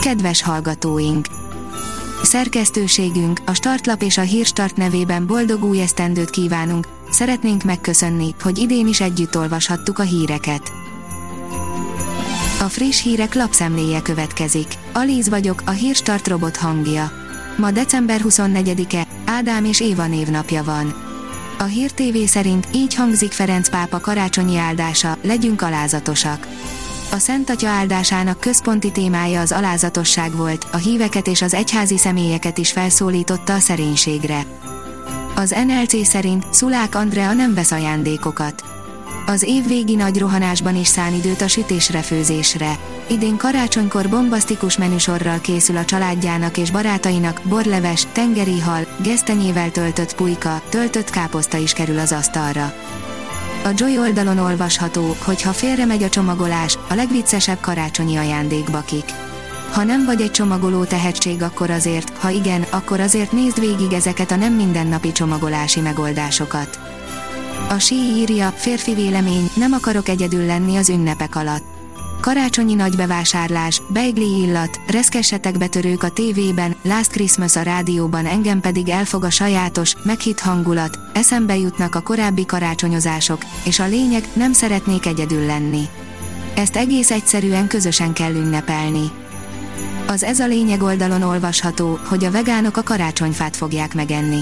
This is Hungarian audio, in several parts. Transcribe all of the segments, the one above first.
Kedves hallgatóink! Szerkesztőségünk, a Startlap és a Hírstart nevében boldog új esztendőt kívánunk, szeretnénk megköszönni, hogy idén is együtt olvashattuk a híreket. A friss hírek lapszemléje következik. Alíz vagyok, a Hírstart robot hangja. Ma december 24-e, Ádám és Éva névnapja van. A Hír TV szerint így hangzik Ferenc pápa karácsonyi áldása, legyünk alázatosak. A Szent Atya áldásának központi témája az alázatosság volt, a híveket és az egyházi személyeket is felszólította a szerénységre. Az NLC szerint Szulák Andrea nem vesz ajándékokat. Az év végi nagy rohanásban is szán időt a sütésre főzésre. Idén karácsonykor bombasztikus menüsorral készül a családjának és barátainak, borleves, tengeri hal, gesztenyével töltött pulyka, töltött káposzta is kerül az asztalra. A Joy oldalon olvasható, hogy ha félre megy a csomagolás, a legviccesebb karácsonyi ajándékbakik. Ha nem vagy egy csomagoló tehetség, akkor azért, ha igen, akkor azért nézd végig ezeket a nem mindennapi csomagolási megoldásokat. A sí írja, férfi vélemény, nem akarok egyedül lenni az ünnepek alatt. Karácsonyi nagybevásárlás, beigli illat, reszkessetek betörők a tévében, Last Christmas a rádióban engem pedig elfog a sajátos, meghitt hangulat, eszembe jutnak a korábbi karácsonyozások, és a lényeg, nem szeretnék egyedül lenni. Ezt egész egyszerűen közösen kell ünnepelni. Az ez a lényeg oldalon olvasható, hogy a vegánok a karácsonyfát fogják megenni.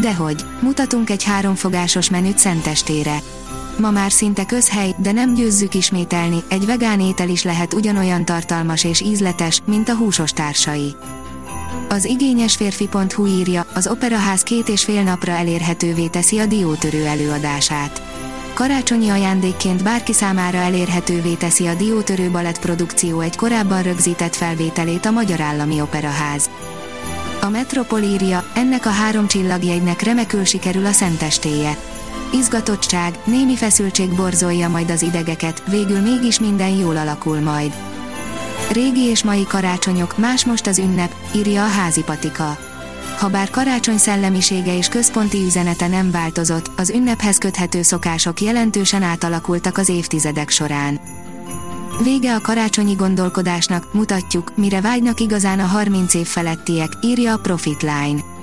Dehogy, mutatunk egy háromfogásos menüt szentestére. Ma már szinte közhely, de nem győzzük ismételni, egy vegán étel is lehet ugyanolyan tartalmas és ízletes, mint a húsos társai. Az igényes férfi.hu írja, az operaház két és fél napra elérhetővé teszi a diótörő előadását. Karácsonyi ajándékként bárki számára elérhetővé teszi a Diótörő Balett produkció egy korábban rögzített felvételét a Magyar Állami Operaház. A Metropol írja, ennek a három csillagjegynek remekül sikerül a szentestéje. Izgatottság, némi feszültség borzolja majd az idegeket, végül mégis minden jól alakul majd. Régi és mai karácsonyok, más most az ünnep, írja a házi patika. Habár karácsony szellemisége és központi üzenete nem változott, az ünnephez köthető szokások jelentősen átalakultak az évtizedek során. Vége a karácsonyi gondolkodásnak, mutatjuk, mire vágynak igazán a 30 év felettiek, írja a Profitline.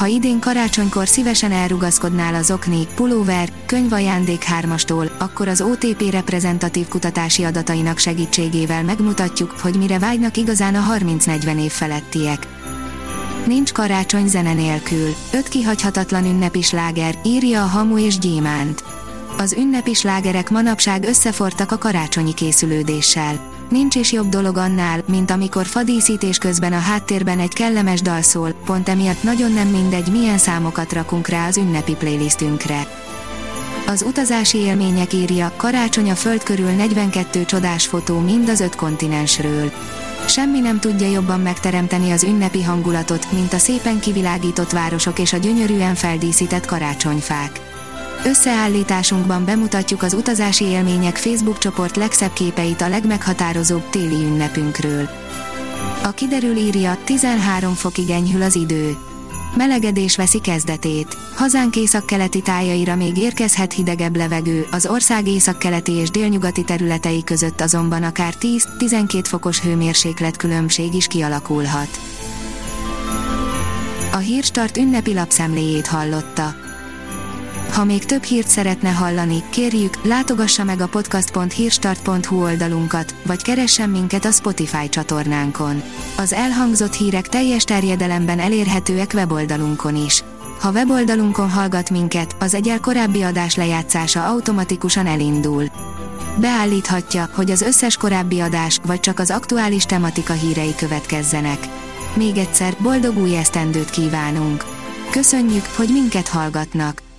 Ha idén karácsonykor szívesen elrugaszkodnál az okni, pulóver, könyvajándék hármastól, akkor az OTP reprezentatív kutatási adatainak segítségével megmutatjuk, hogy mire vágynak igazán a 30-40 év felettiek. Nincs karácsony zene nélkül. Öt kihagyhatatlan ünnepi sláger, írja a Hamu és Gyémánt. Az ünnepi slágerek manapság összefortak a karácsonyi készülődéssel. Nincs is jobb dolog annál, mint amikor fadíszítés közben a háttérben egy kellemes dal szól, pont emiatt nagyon nem mindegy milyen számokat rakunk rá az ünnepi playlistünkre. Az utazási élmények írja, karácsony a föld körül 42 csodás fotó mind az öt kontinensről. Semmi nem tudja jobban megteremteni az ünnepi hangulatot, mint a szépen kivilágított városok és a gyönyörűen feldíszített karácsonyfák. Összeállításunkban bemutatjuk az utazási élmények Facebook csoport legszebb képeit a legmeghatározóbb téli ünnepünkről. A kiderül írja, 13 fokig enyhül az idő. Melegedés veszi kezdetét. Hazánk északkeleti tájaira még érkezhet hidegebb levegő, az ország északkeleti és délnyugati területei között azonban akár 10-12 fokos hőmérséklet különbség is kialakulhat. A Hírstart ünnepi lapszemléjét hallotta. Ha még több hírt szeretne hallani, kérjük, látogassa meg a podcast.hírstart.hu oldalunkat, vagy keressen minket a Spotify csatornánkon. Az elhangzott hírek teljes terjedelemben elérhetőek weboldalunkon is. Ha weboldalunkon hallgat minket, az egyel korábbi adás lejátszása automatikusan elindul. Beállíthatja, hogy az összes korábbi adás, vagy csak az aktuális tematika hírei következzenek. Még egyszer, boldog új esztendőt kívánunk! Köszönjük, hogy minket hallgatnak!